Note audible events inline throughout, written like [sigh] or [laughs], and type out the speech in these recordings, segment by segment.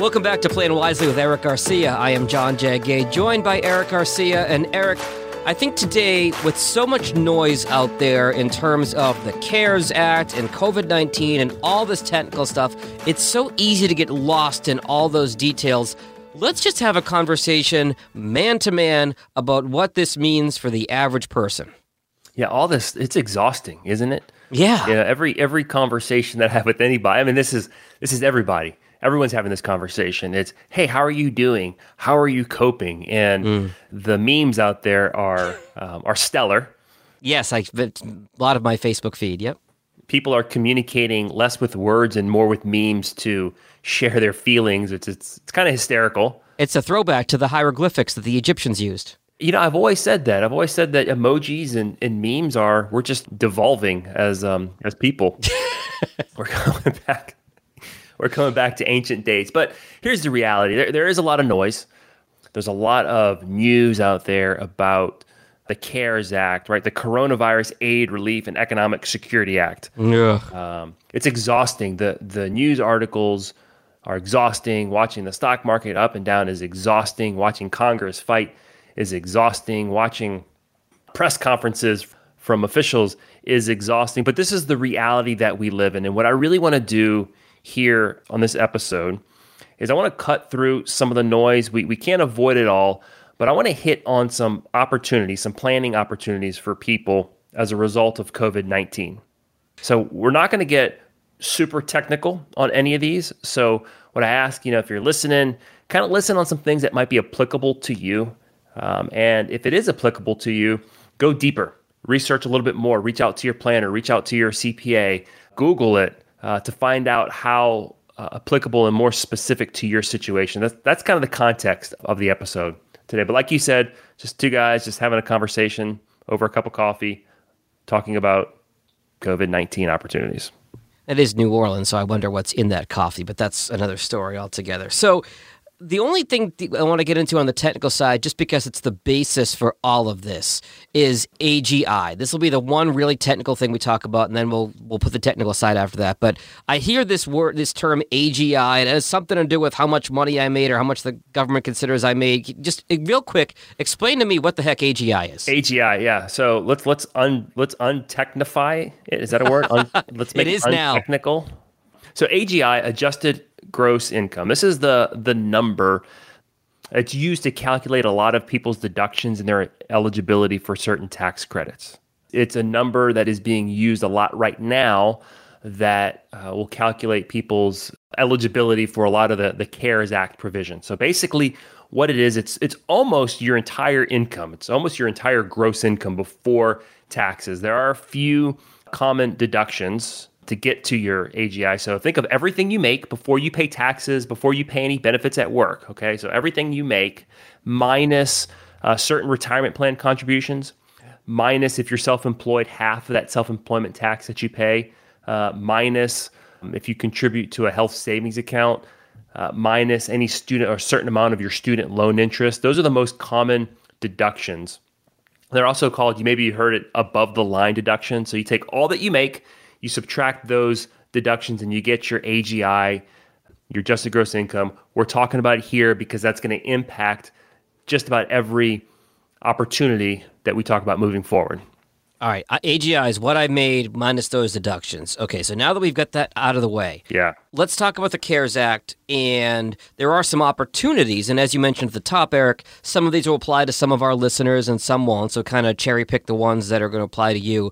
Welcome back to Plan Wisely with Erik Garcia. I am John Jagay, joined by Erik Garcia. And Erik, I think today, with so much noise out there in terms of the CARES Act and COVID 19 and all this technical stuff, it's so easy to get lost in all those details. Let's just have a conversation man to man about what this means for the average person. Yeah, all this it's exhausting, isn't it? Yeah. You know, every every conversation that I have with anybody, I mean this is this is everybody everyone's having this conversation. It's, hey, how are you doing? How are you coping? And mm. the memes out there are um, are stellar. Yes, I a lot of my Facebook feed. Yep. People are communicating less with words and more with memes to share their feelings. It's it's it's kind of hysterical. It's a throwback to the hieroglyphics that the Egyptians used. You know, I've always said that. I've always said that emojis and, and memes are we're just devolving as um as people. [laughs] we're going back we're coming back to ancient dates. But here's the reality there, there is a lot of noise. There's a lot of news out there about the CARES Act, right? The Coronavirus Aid, Relief, and Economic Security Act. Yeah. Um, it's exhausting. The, the news articles are exhausting. Watching the stock market up and down is exhausting. Watching Congress fight is exhausting. Watching press conferences from officials is exhausting. But this is the reality that we live in. And what I really want to do here on this episode is I want to cut through some of the noise. We, we can't avoid it all, but I want to hit on some opportunities, some planning opportunities for people as a result of COVID 19. So we're not going to get super technical on any of these. So what I ask, you know, if you're listening, kind of listen on some things that might be applicable to you. Um, and if it is applicable to you, go deeper, research a little bit more, reach out to your planner, reach out to your CPA, Google it, uh, to find out how uh, applicable and more specific to your situation. That's, that's kind of the context of the episode today. But like you said, just two guys just having a conversation over a cup of coffee, talking about COVID 19 opportunities. It is New Orleans, so I wonder what's in that coffee, but that's another story altogether. So, the only thing I want to get into on the technical side, just because it's the basis for all of this, is AGI. This will be the one really technical thing we talk about, and then we'll we'll put the technical side after that. But I hear this word, this term AGI, and it has something to do with how much money I made or how much the government considers I made. Just eh, real quick, explain to me what the heck AGI is. AGI, yeah. So let's let's un let's untechnify it. Is that a word? Un, [laughs] let's make it is it now technical. So AGI, adjusted gross income. This is the the number it's used to calculate a lot of people's deductions and their eligibility for certain tax credits. It's a number that is being used a lot right now that uh, will calculate people's eligibility for a lot of the, the CARES Act provisions. So basically, what it is, it's it's almost your entire income. It's almost your entire gross income before taxes. There are a few common deductions to get to your AGI. So think of everything you make before you pay taxes, before you pay any benefits at work. Okay, so everything you make minus uh, certain retirement plan contributions, minus if you're self-employed, half of that self-employment tax that you pay, uh, minus um, if you contribute to a health savings account, uh, minus any student or certain amount of your student loan interest. Those are the most common deductions. They're also called, you maybe heard it, above the line deduction. So you take all that you make you subtract those deductions and you get your AGI, your adjusted gross income. We're talking about here because that's going to impact just about every opportunity that we talk about moving forward. All right, uh, AGI is what I made minus those deductions. Okay, so now that we've got that out of the way, yeah, let's talk about the CARES Act. And there are some opportunities, and as you mentioned at the top, Erik, some of these will apply to some of our listeners and some won't. So kind of cherry pick the ones that are going to apply to you.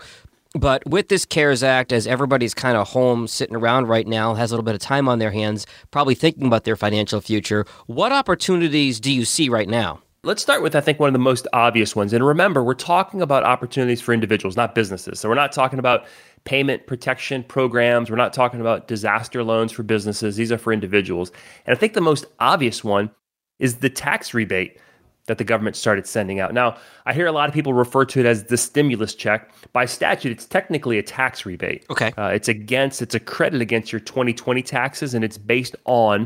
But with this CARES Act, as everybody's kind of home sitting around right now, has a little bit of time on their hands, probably thinking about their financial future, what opportunities do you see right now? Let's start with, I think, one of the most obvious ones. And remember, we're talking about opportunities for individuals, not businesses. So we're not talking about payment protection programs. We're not talking about disaster loans for businesses. These are for individuals. And I think the most obvious one is the tax rebate that the government started sending out. Now, I hear a lot of people refer to it as the stimulus check. By statute, it's technically a tax rebate. Okay. Uh, it's against, it's a credit against your 2020 taxes, and it's based on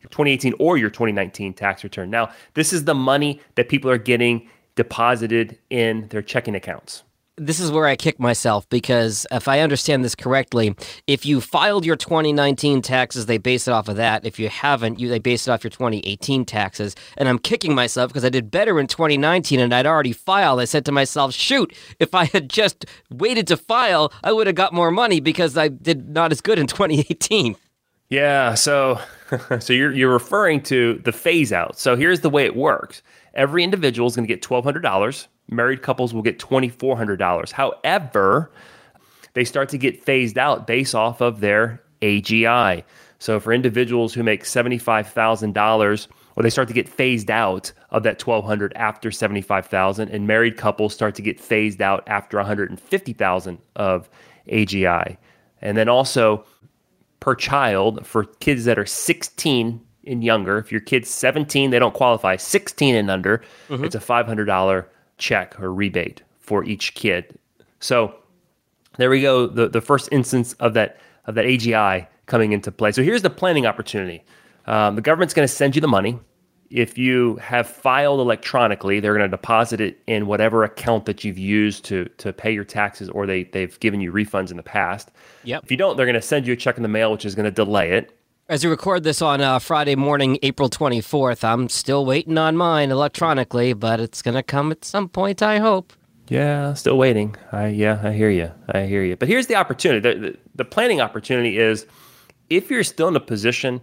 your 2018 or your 2019 tax return. Now, this is the money that people are getting deposited in their checking accounts. This is where I kick myself because if I understand this correctly, if you filed your 2019 taxes, they base it off of that. If you haven't, you they base it off your 2018 taxes. And I'm kicking myself because I did better in 2019 and I'd already filed. I said to myself, shoot, if I had just waited to file, I would have got more money because I did not as good in [laughs] 2018. Yeah, so [laughs] so you're you're referring to the phase out. So here's the way it works. Every individual is going to get $1200 married couples will get $2,400. However, they start to get phased out based off of their AGI. So for individuals who make $75,000, or they start to get phased out of that 1200 after 75,000 and married couples start to get phased out after 150,000 of AGI. And then also per child for kids that are 16 and younger, if your kid's 17, they don't qualify. 16 and under, mm-hmm. it's a $500 check or rebate for each kid. So there we go. The the first instance of that of that AGI coming into play. So here's the planning opportunity. Um, the government's going to send you the money. If you have filed electronically, they're going to deposit it in whatever account that you've used to to pay your taxes, or they they've given you refunds in the past. Yep. If you don't, they're going to send you a check in the mail, which is going to delay it. As we record this on uh, Friday morning, April 24th, I'm still waiting on mine electronically, but it's going to come at some point, I hope. Yeah, still waiting. I yeah, I hear you. I hear you. But here's the opportunity. The, the, the planning opportunity is if you're still in a position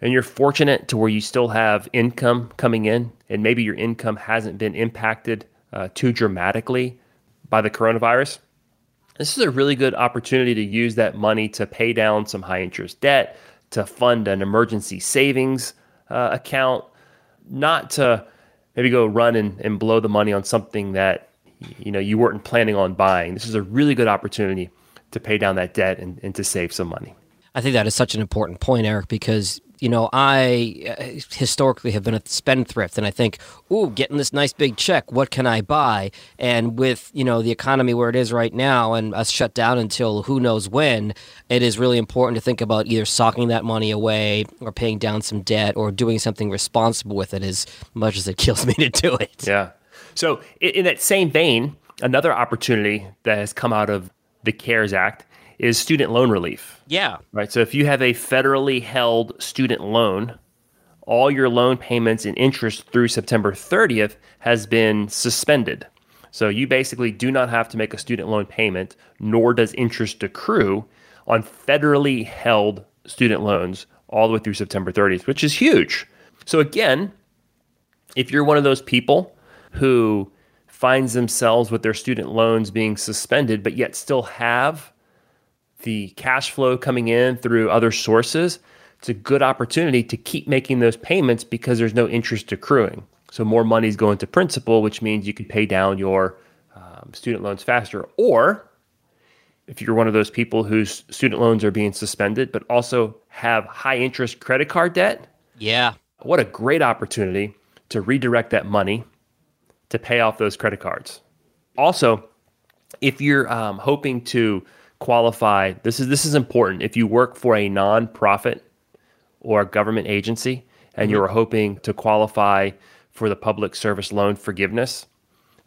and you're fortunate to where you still have income coming in, and maybe your income hasn't been impacted uh, too dramatically by the coronavirus, this is a really good opportunity to use that money to pay down some high interest debt, to fund an emergency savings uh, account, not to maybe go run and, and blow the money on something that you know you weren't planning on buying. This is a really good opportunity to pay down that debt and, and to save some money. I think that is such an important point, Erik, because you know, I uh, historically have been a spendthrift, and I think, ooh, getting this nice big check, what can I buy? And with you know the economy where it is right now, and us shut down until who knows when, it is really important to think about either socking that money away, or paying down some debt, or doing something responsible with it. As much as it [laughs] kills me to do it. Yeah. So in that same vein, another opportunity that has come out of the CARES Act is student loan relief. Yeah. Right. So if you have a federally held student loan, all your loan payments and interest through September 30th has been suspended. So you basically do not have to make a student loan payment, nor does interest accrue on federally held student loans all the way through September 30th, which is huge. So again, if you're one of those people who finds themselves with their student loans being suspended, but yet still have the cash flow coming in through other sources, it's a good opportunity to keep making those payments because there's no interest accruing. So more money is going to principal, which means you can pay down your um, student loans faster. Or if you're one of those people whose student loans are being suspended, but also have high interest credit card debt, yeah, what a great opportunity to redirect that money to pay off those credit cards. Also, if you're um, hoping to qualify. This is this is important. If you work for a nonprofit or a government agency and mm-hmm. you're hoping to qualify for the public service loan forgiveness.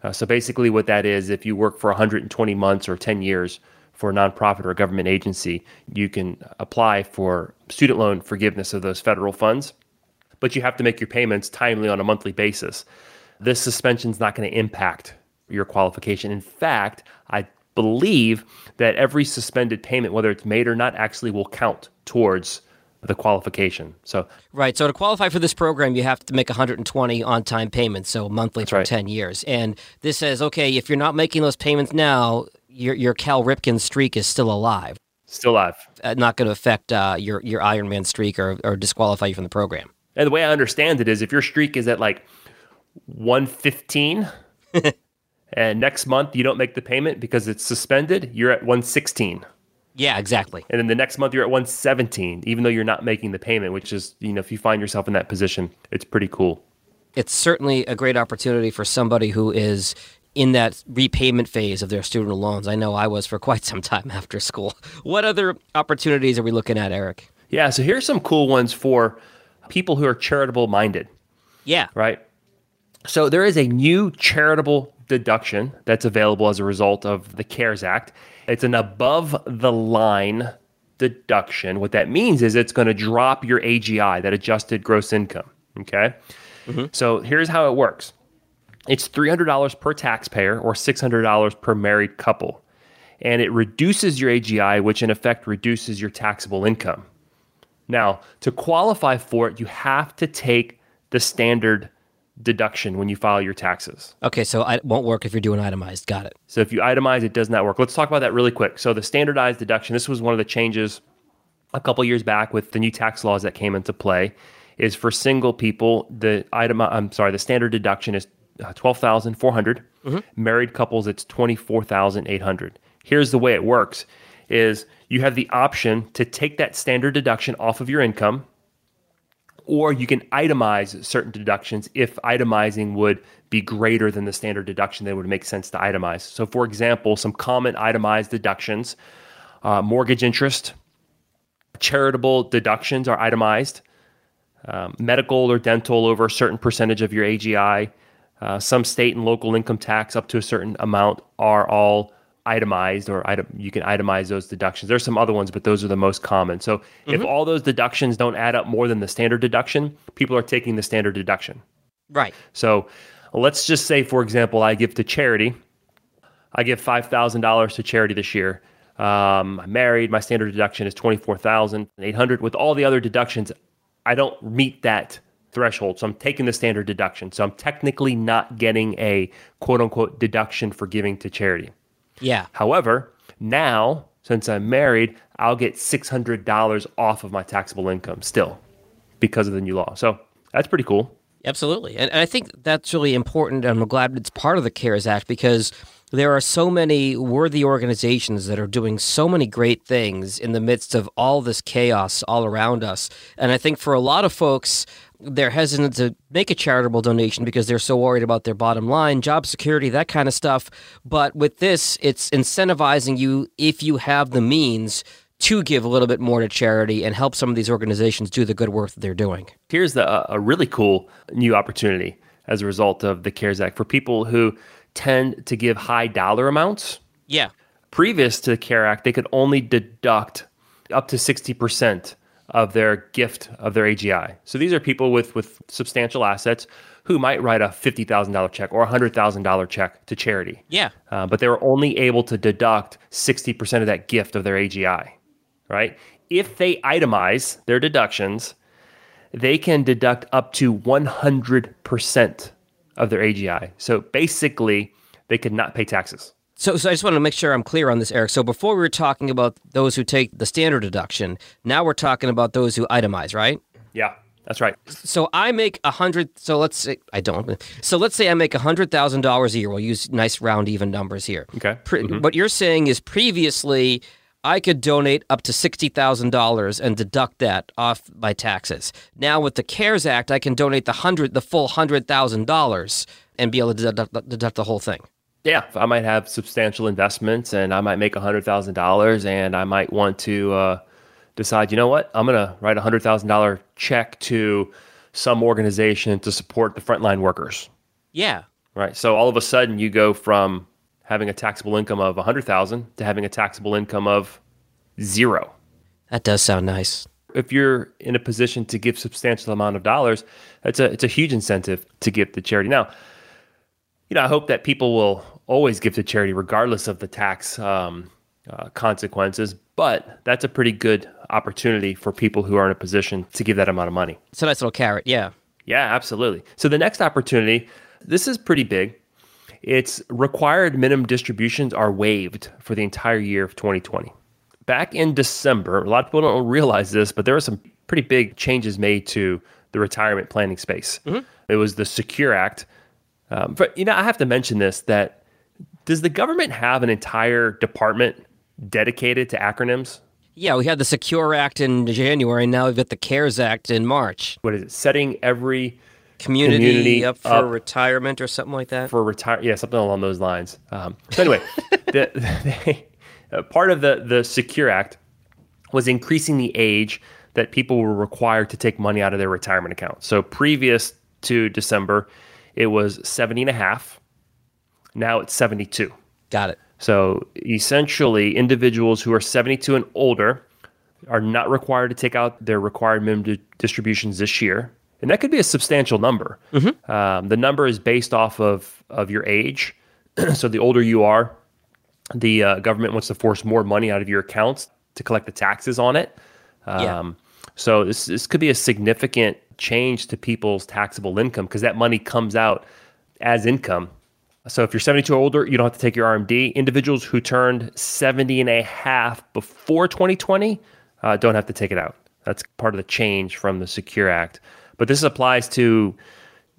Uh, so basically, what that is, if you work for 120 months or 10 years for a nonprofit or a government agency, you can apply for student loan forgiveness of those federal funds, but you have to make your payments timely on a monthly basis. This suspension is not going to impact your qualification. In fact, I believe that every suspended payment, whether it's made or not, actually will count towards the qualification. So right. So to qualify for this program, you have to make 120 on-time payments, so monthly for right. 10 years. And this says, okay, if you're not making those payments now, your your Cal Ripken streak is still alive. Still alive. Uh, not going to affect uh, your your Ironman streak or, or disqualify you from the program. And the way I understand it is, if your streak is at like 115. [laughs] and next month you don't make the payment because it's suspended, you're at 116. Yeah, exactly. And then the next month you're at 117, even though you're not making the payment, which is, you know, if you find yourself in that position, it's pretty cool. It's certainly a great opportunity for somebody who is in that repayment phase of their student loans. I know I was for [laughs] quite some time after school. What other opportunities are we looking at, Erik? Yeah, so here's some cool ones for people who are charitable minded. Yeah. Right? So there is a new charitable deduction that's available as a result of the CARES Act. It's an above the line deduction. What that means is it's going to drop your AGI, that adjusted gross income. Okay. Mm-hmm. So here's how it works it's $300 per taxpayer or $600 per married couple. And it reduces your AGI, which in effect reduces your taxable income. Now, to qualify for it, you have to take the standard deduction when you file your taxes. Okay, so it won't work if you're doing itemized. Got it. So if you itemize, it does not work. Let's talk about that really quick. So the standardized deduction, this was one of the changes a couple years back with the new tax laws that came into play. Is for single people, the item I'm sorry, the standard deduction is uh, 12,400. Mm-hmm. Married couples, it's 24,800. Here's the way it works is you have the option to take that standard deduction off of your income or you can itemize certain deductions if itemizing would be greater than the standard deduction that would make sense to itemize. So, for example, some common itemized deductions uh, mortgage interest, charitable deductions are itemized, um, medical or dental over a certain percentage of your AGI, uh, some state and local income tax up to a certain amount are all itemized or item, you can itemize those deductions. There's some other ones, but those are the most common. So mm-hmm. if all those deductions don't add up more than the standard deduction, people are taking the standard deduction. Right. So let's just say, for example, I give to charity. I give five thousand dollars to charity this year. Um, I'm married. My standard deduction is twenty four thousand eight hundred. With all the other deductions, I don't meet that threshold. So I'm taking the standard deduction. So I'm technically not getting a quote unquote deduction for giving to charity. Yeah. However, now since I'm married, I'll get $600 off of my taxable income still because of the new law. So that's pretty cool. Absolutely. And, I think that's really important. And I'm glad it's part of the CARES Act because there are so many worthy organizations that are doing so many great things in the midst of all this chaos all around us. And I think for a lot of folks, they're hesitant to make a charitable donation because they're so worried about their bottom line, job security, that kind of stuff. But with this, it's incentivizing you if you have the means to give a little bit more to charity and help some of these organizations do the good work that they're doing. Here's the, uh, a really cool new opportunity as a result of the CARES Act for people who tend to give high dollar amounts. Yeah. Previous to the CARE Act, they could only deduct up to 60% of their gift of their AGI. So these are people with with substantial assets who might write a fifty thousand dollar check or a hundred thousand dollar check to charity. Yeah, uh, but they were only able to deduct sixty percent of that gift of their AGI. Right? If they itemize their deductions, they can deduct up to one hundred percent of their AGI. So basically, they could not pay taxes. So, so I just want to make sure I'm clear on this, Erik. So before we were talking about those who take the standard deduction. Now we're talking about those who itemize, right? Yeah, that's right. So I make a hundred. So let's say I don't. So let's say I make a hundred thousand dollars a year. We'll use nice round even numbers here. Okay. Pre- mm-hmm. What you're saying is previously I could donate up to sixty thousand dollars and deduct that off my taxes. Now with the CARES Act, I can donate the hundred, the full hundred thousand dollars, and be able to deduct, deduct the whole thing yeah, I might have substantial investments and I might make $100,000 and I might want to uh, decide, you know what, I'm going to write a $100,000 check to some organization to support the frontline workers. Yeah. Right. So all of a sudden you go from having a taxable income of 100,000 to having a taxable income of zero. That does sound nice. If you're in a position to give substantial amount of dollars, it's a it's a huge incentive to give to charity. Now, you know, I hope that people will always give to charity regardless of the tax um, uh, consequences. But that's a pretty good opportunity for people who are in a position to give that amount of money. It's a nice little carrot, yeah. Yeah, absolutely. So the next opportunity, this is pretty big. It's required minimum distributions are waived for the entire year of 2020. Back in December, a lot of people don't realize this, but there were some pretty big changes made to the retirement planning space. Mm-hmm. It was the Secure Act. Um, but you know, I have to mention this that does the government have an entire department dedicated to acronyms? Yeah, we had the Secure Act in January. Now we've got the CARES Act in March. What is it? Setting every community, community up for up retirement or something like that. For retire, yeah, something along those lines. Um, so anyway, [laughs] the, the, uh, part of the the Secure Act was increasing the age that people were required to take money out of their retirement account. So previous to December, it was 70 and a half. Now it's 72. Got it. So essentially, individuals who are 72 and older are not required to take out their required minimum di- distributions this year. And that could be a substantial number. Um, the number is based off of, of your age. [clears throat] so the older you are, the uh, government wants to force more money out of your accounts to collect the taxes on it. Um, Yeah. So this, this could be a significant change to people's taxable income because that money comes out as income. So if you're 72 or older, you don't have to take your RMD. Individuals who turned 70 and a half before 2020 uh, don't have to take it out. That's part of the change from the Secure Act. But this applies to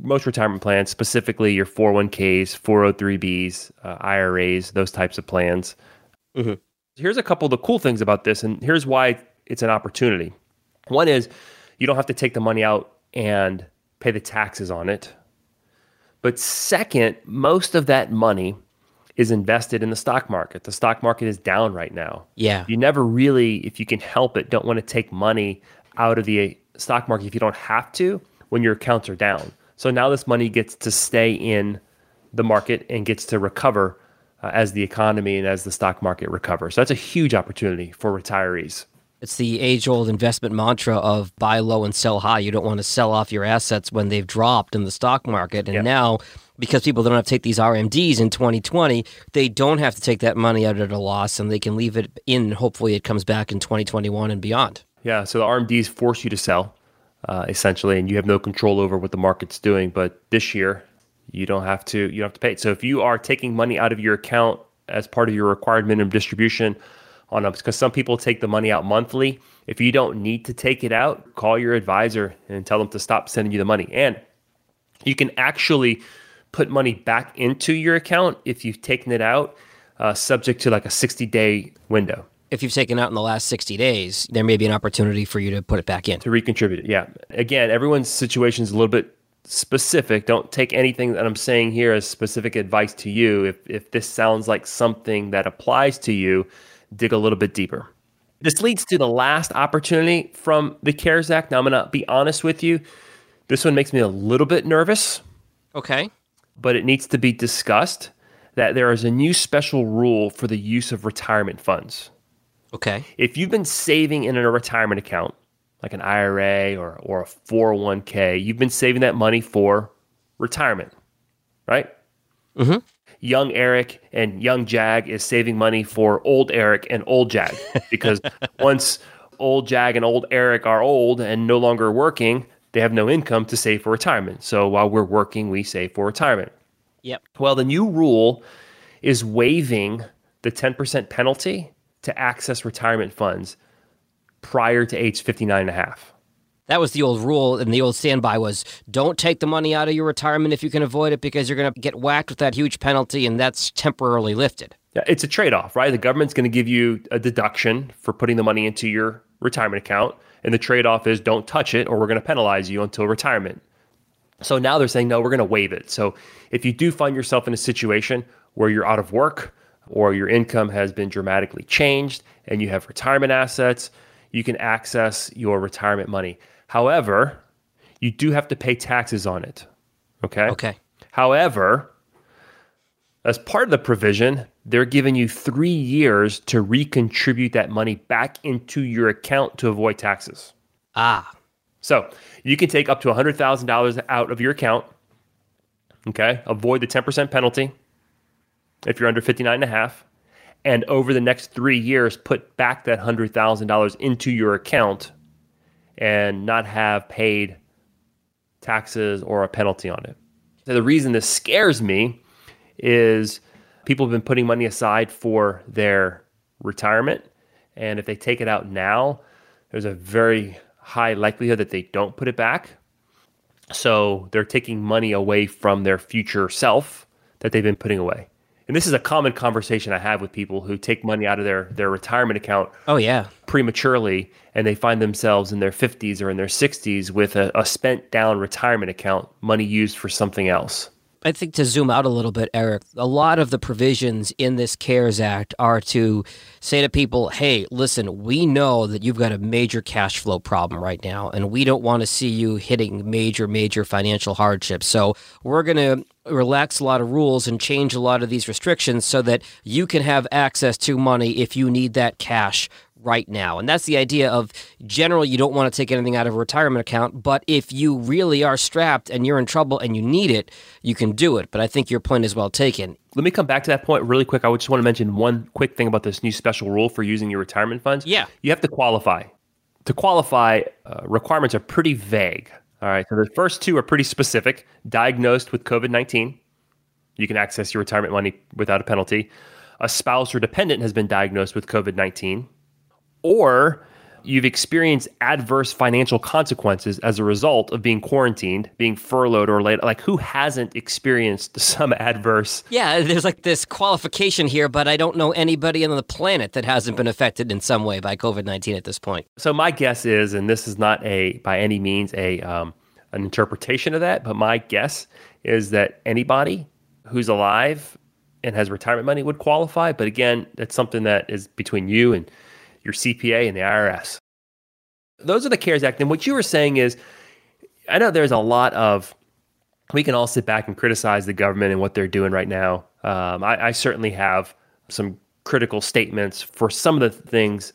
most retirement plans, specifically your 401ks, 403bs, uh, IRAs, those types of plans. Here's a couple of the cool things about this, and here's why it's an opportunity. One is you don't have to take the money out and pay the taxes on it. But second, most of that money is invested in the stock market. The stock market is down right now. Yeah. You never really, if you can help it, don't want to take money out of the stock market if you don't have to when your accounts are down. So now this money gets to stay in the market and gets to recover uh, as the economy and as the stock market recovers. So that's a huge opportunity for retirees. It's the age old investment mantra of buy low and sell high. You don't want to sell off your assets when they've dropped in the stock market. And now, because people don't have to take these RMDs in 2020, they don't have to take that money out at a loss and they can leave it in. Hopefully, it comes back in 2021 and beyond. Yeah, so the RMDs force you to sell, uh, essentially, and you have no control over what the market's doing. But this year, you don't have to. You don't have to pay. So if you are taking money out of your account as part of your required minimum distribution, on a because some people take the money out monthly. If you don't need to take it out, call your advisor and tell them to stop sending you the money. And you can actually put money back into your account if you've taken it out, uh, subject to like a 60 day window. If you've taken out in the last 60 days, there may be an opportunity for you to put it back in. to recontribute it. Yeah. Again, everyone's situation is a little bit specific. Don't take anything that I'm saying here as specific advice to you. If if this sounds like something that applies to you, dig a little bit deeper. This leads to the last opportunity from the CARES Act. Now I'm going to be honest with you. This one makes me a little bit nervous, Okay. but it needs to be discussed that there is a new special rule for the use of retirement funds Okay. if you've been saving in a retirement account, like an IRA or, or a 401k, you've been saving that money for retirement, right? Mm Mhm. Young Erik and young Jag is saving money for old Erik and old Jag [laughs] because once old Jag and old Erik are old and no longer working, they have no income to save for retirement. So while we're working, we save for retirement. Yep. Well, the new rule is waiving the 10% penalty to access retirement funds prior to age 59 and a half. That was the old rule, and the old standby was don't take the money out of your retirement if you can avoid it because you're going to get whacked with that huge penalty, and that's temporarily lifted. Yeah, It's a trade off, right? The government's going to give you a deduction for putting the money into your retirement account. And the trade off is don't touch it or we're going to penalize you until retirement. So now they're saying, no, we're going to waive it. So if you do find yourself in a situation where you're out of work or your income has been dramatically changed and you have retirement assets, you can access your retirement money. However, you do have to pay taxes on it. Okay. Okay. However, as part of the provision, they're giving you three years to recontribute that money back into your account to avoid taxes. Ah, So you can take up to $100,000 out of your account. Okay. Avoid the 10% penalty if you're under 59 and a half. And over the next three years, put back that $100,000 into your account and not have paid taxes or a penalty on it. So the reason this scares me is people have been putting money aside for their retirement. And if they take it out now, there's a very high likelihood that they don't put it back. So they're taking money away from their future self that they've been putting away. And this is a common conversation I have with people who take money out of their, their retirement account oh yeah. prematurely and they find themselves in their 50s or in their 60s with a, a spent down retirement account, money used for something else. I think to zoom out a little bit, Erik, a lot of the provisions in this CARES Act are to say to people, hey, listen, we know that you've got a major cash flow problem right now, and we don't want to see you hitting major, major financial hardships. So we're going to relax a lot of rules and change a lot of these restrictions so that you can have access to money if you need that cash right now. And that's the idea of generally you don't want to take anything out of a retirement account, but if you really are strapped and you're in trouble and you need it, you can do it. But I think your point is well taken. Let me come back to that point really quick. I would just want to mention one quick thing about this new special rule for using your retirement funds. Yeah. You have to qualify. To qualify, uh, requirements are pretty vague. All right. So the first two are pretty specific diagnosed with COVID 19. You can access your retirement money without a penalty. A spouse or dependent has been diagnosed with COVID 19 or you've experienced adverse financial consequences as a result of being quarantined, being furloughed or laid. Like, who hasn't experienced [laughs] some adverse? Yeah, there's like this qualification here, but I don't know anybody on the planet that hasn't been affected in some way by COVID 19 at this point. So, my guess is, and this is not a by any means a um, an interpretation of that, but my guess is that anybody who's alive and has retirement money would qualify. But again, that's something that is between you and your CPA, and the IRS. Those are the CARES Act. And what you were saying is, I know there's a lot of, we can all sit back and criticize the government and what they're doing right now. Um, I, I certainly have some critical statements for some of the things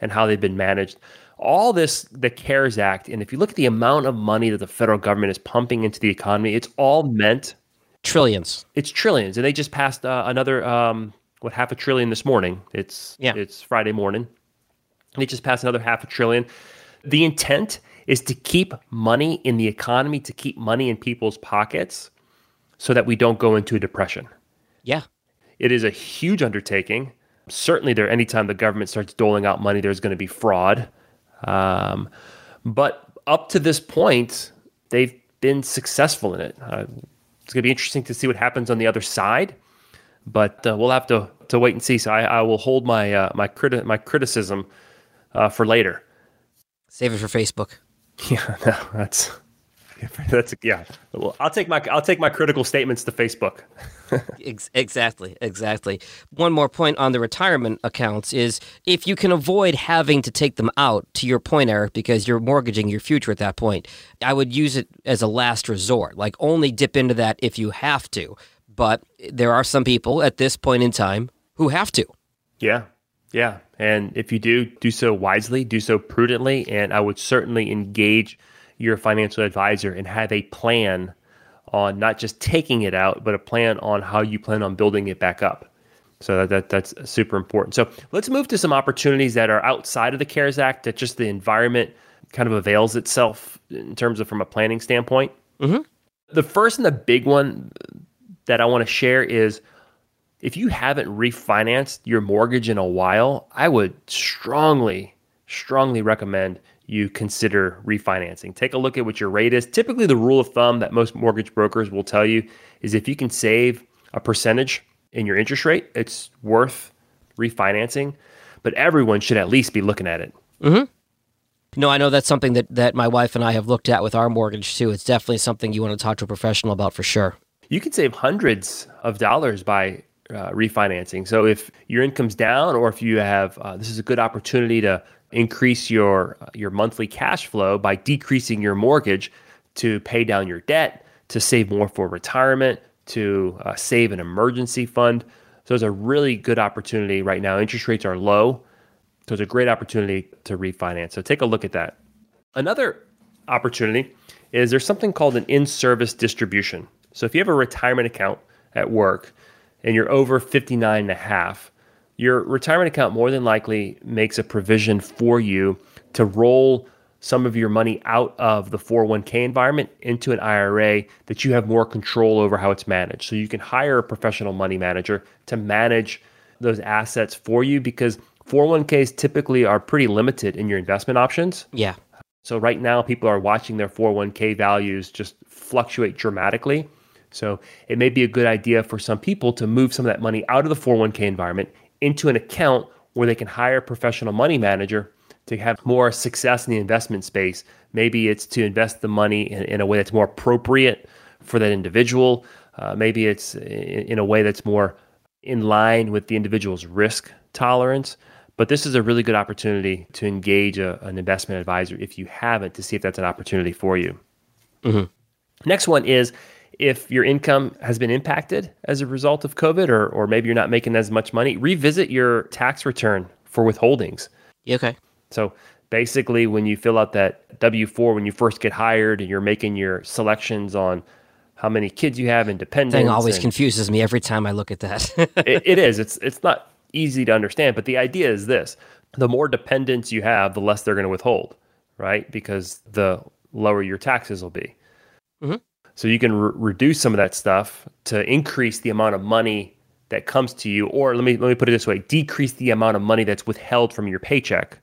and how they've been managed. All this, the CARES Act, and if you look at the amount of money that the federal government is pumping into the economy, it's all meant trillions. It's trillions, and they just passed uh, another um, what half a trillion this morning. It's yeah. it's Friday morning. They just passed another half a trillion. The intent is to keep money in the economy, to keep money in people's pockets so that we don't go into a depression. Yeah. It is a huge undertaking. Certainly, there anytime the government starts doling out money, there's going to be fraud. Um, but up to this point, they've been successful in it. Uh, it's going to be interesting to see what happens on the other side, but uh, we'll have to to wait and see. So I, I will hold my uh, my criti- my criticism uh, for later. Save it for Facebook. [laughs] Yeah, no, that's [laughs] that's yeah. Well, I'll take my I'll take my critical statements to Facebook. [laughs] exactly, exactly. One more point on the retirement accounts is if you can avoid having to take them out, to your point, Erik, because you're mortgaging your future at that point, I would use it as a last resort. Like only dip into that if you have to. But there are some people at this point in time who have to. Yeah, yeah. And if you do, do so wisely, do so prudently. And I would certainly engage your financial advisor and have a plan on not just taking it out, but a plan on how you plan on building it back up. So that, that that's super important. So let's move to some opportunities that are outside of the CARES Act that just the environment kind of avails itself in terms of from a planning standpoint. Mm-hmm. The first and the big one that I want to share is if you haven't refinanced your mortgage in a while, I would strongly, strongly recommend you consider refinancing. Take a look at what your rate is. Typically, the rule of thumb that most mortgage brokers will tell you is if you can save a percentage in your interest rate, it's worth refinancing. But everyone should at least be looking at it. Mm-hmm. No, I know that's something that, that my wife and I have looked at with our mortgage too. It's definitely something you want to talk to a professional about for sure. You can save hundreds of dollars by uh, refinancing. So if your income's down, or if you have, uh, this is a good opportunity to increase your uh, your monthly cash flow by decreasing your mortgage to pay down your debt, to save more for retirement, to uh, save an emergency fund. So it's a really good opportunity right now. Interest rates are low, so it's a great opportunity to refinance. So take a look at that. Another opportunity is there's something called an in-service distribution. So if you have a retirement account at work and you're over 59 and a half, your retirement account more than likely makes a provision for you to roll some of your money out of the 401k environment into an IRA that you have more control over how it's managed. So you can hire a professional money manager to manage those assets for you because 401ks typically are pretty limited in your investment options. Yeah. So right now people are watching their 401k values just fluctuate dramatically. So it may be a good idea for some people to move some of that money out of the 401k environment into an account where they can hire a professional money manager to have more success in the investment space. Maybe it's to invest the money in, in a way that's more appropriate for that individual. Uh, maybe it's in, in a way that's more in line with the individual's risk tolerance. But this is a really good opportunity to engage a, an investment advisor if you haven't to see if that's an opportunity for you. Mm-hmm. Next one is if your income has been impacted as a result of COVID, or, or maybe you're not making as much money, revisit your tax return for withholdings. Okay. So basically, when you fill out that W 4 when you first get hired and you're making your selections on how many kids you have and dependents. Thing always confuses me every time I look at that. [laughs] it, it is. [laughs] It's it's not easy to understand, but the idea is this: the more dependents you have, the less they're going to withhold, right? Because the lower your taxes will be. Mm-hmm. So you can re- reduce some of that stuff to increase the amount of money that comes to you, or let me let me put it this way: decrease the amount of money that's withheld from your paycheck.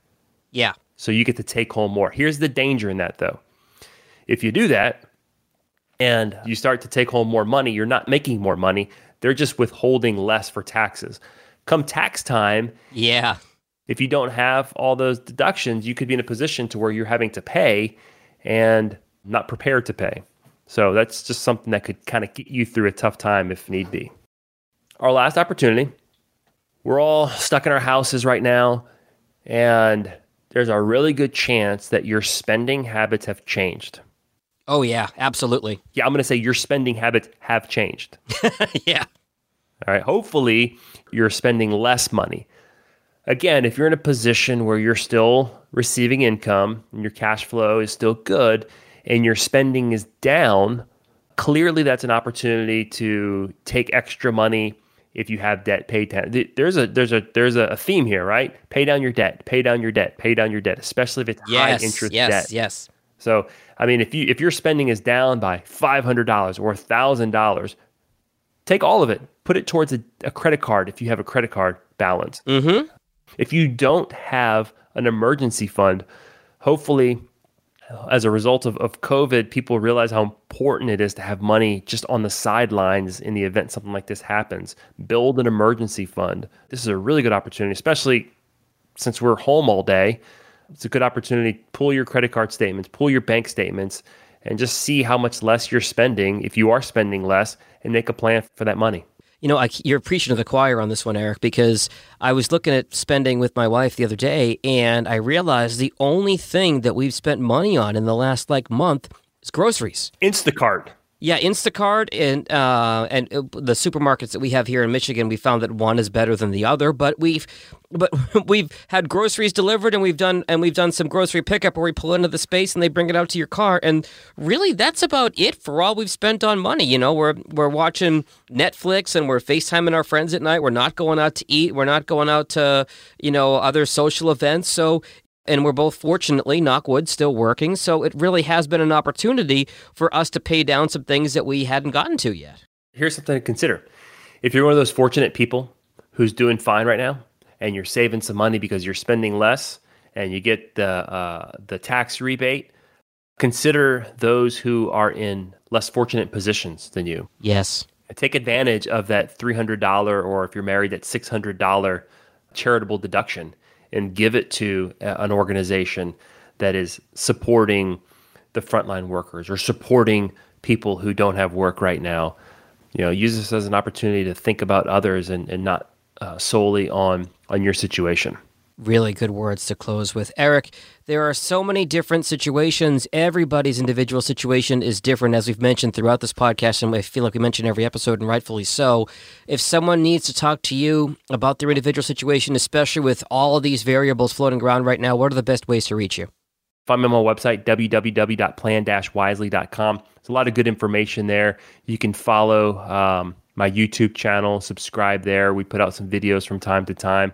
Yeah. So you get to take home more. Here's the danger in that, though. If you do that, and you start to take home more money, you're not making more money. They're just withholding less for taxes. Come tax time, yeah. If you don't have all those deductions, you could be in a position to where you're having to pay and not prepared to pay. So that's just something that could kind of get you through a tough time if need be. Our last opportunity. We're all stuck in our houses right now, and there's a really good chance that your spending habits have changed. Oh, yeah, absolutely. Yeah, I'm going to say your spending habits have changed. [laughs] yeah. All right. Hopefully, you're spending less money. Again, if you're in a position where you're still receiving income and your cash flow is still good and your spending is down, clearly that's an opportunity to take extra money if you have debt paid down. There's a there's a there's a theme here, right? Pay down your debt, pay down your debt, pay down your debt, especially if it's yes, high interest yes, debt. Yes, yes. So, I mean, if you if your spending is down by five hundred dollars or thousand dollars, take all of it, put it towards a, a, credit card if you have a credit card balance. Mm-hmm. If you don't have an emergency fund, hopefully, as a result of, of COVID, people realize how important it is to have money just on the sidelines in the event something like this happens. Build an emergency fund. This is a really good opportunity, especially since we're home all day it's a good opportunity. Pull your credit card statements, pull your bank statements, and just see how much less you're spending if you are spending less and make a plan for that money. You know, I, you're preaching to the choir on this one, Erik, because I was looking at spending with my wife the other day, and I realized the only thing that we've spent money on in the last like month is groceries. Instacart. Yeah, Instacart and uh, and uh, the supermarkets that we have here in Michigan, we found that one is better than the other. But we've but [laughs] we've had groceries delivered, and we've done and we've done some grocery pickup where we pull into the space and they bring it out to your car. And really, that's about it for all we've spent on money. You know, we're we're watching Netflix and we're FaceTiming our friends at night. We're not going out to eat. We're not going out to you know other social events. So and we're both fortunately, knockwood, still working. So it really has been an opportunity for us to pay down some things that we hadn't gotten to yet. Here's something to consider. If you're one of those fortunate people who's doing fine right now and you're saving some money because you're spending less and you get the, uh, the tax rebate, consider those who are in less fortunate positions than you. Yes. take advantage of that $300 or if you're married, that $600 charitable deduction and give it to an organization that is supporting the frontline workers or supporting people who don't have work right now. You know, use this as an opportunity to think about others and, and not uh, solely on on your situation. Really good words to close with. Erik, there are so many different situations. Everybody's individual situation is different, as we've mentioned throughout this podcast, and I feel like we mention every episode, and rightfully so. If someone needs to talk to you about their individual situation, especially with all of these variables floating around right now, what are the best ways to reach you? Find me on my website, www.plan-wisely.com. There's a lot of good information there. You can follow um, my YouTube channel, subscribe there. We put out some videos from time to time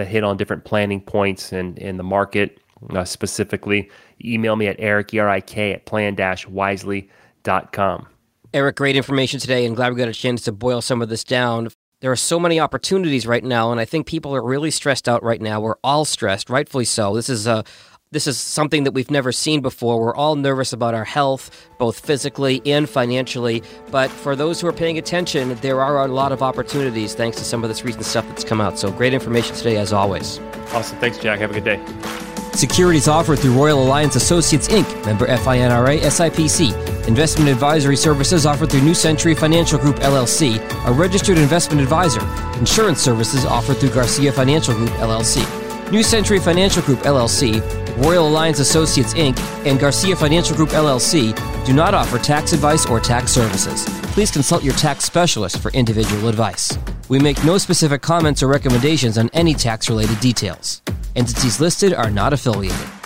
that hit on different planning points and in, in the market uh, specifically. Email me at erik, E-R-I-K, at plan-wisely.com. Erik, great information today, and glad we got a chance to boil some of this down. There are so many opportunities right now, and I think people are really stressed out right now. We're all stressed, rightfully so. This is a this is something that we've never seen before. We're all nervous about our health, both physically and financially. But for those who are paying attention, there are a lot of opportunities thanks to some of this recent stuff that's come out. So great information today, as always. Awesome. Thanks, Jag. Have a good day. Securities offered through Royal Alliance Associates Inc., member FINRA SIPC. Investment advisory services offered through New Century Financial Group LLC, a registered investment advisor. Insurance services offered through Garcia Financial Group LLC. New Century Financial Group LLC, Royal Alliance Associates Inc., and Garcia Financial Group LLC do not offer tax advice or tax services. Please consult your tax specialist for individual advice. We make no specific comments or recommendations on any tax related details. Entities listed are not affiliated.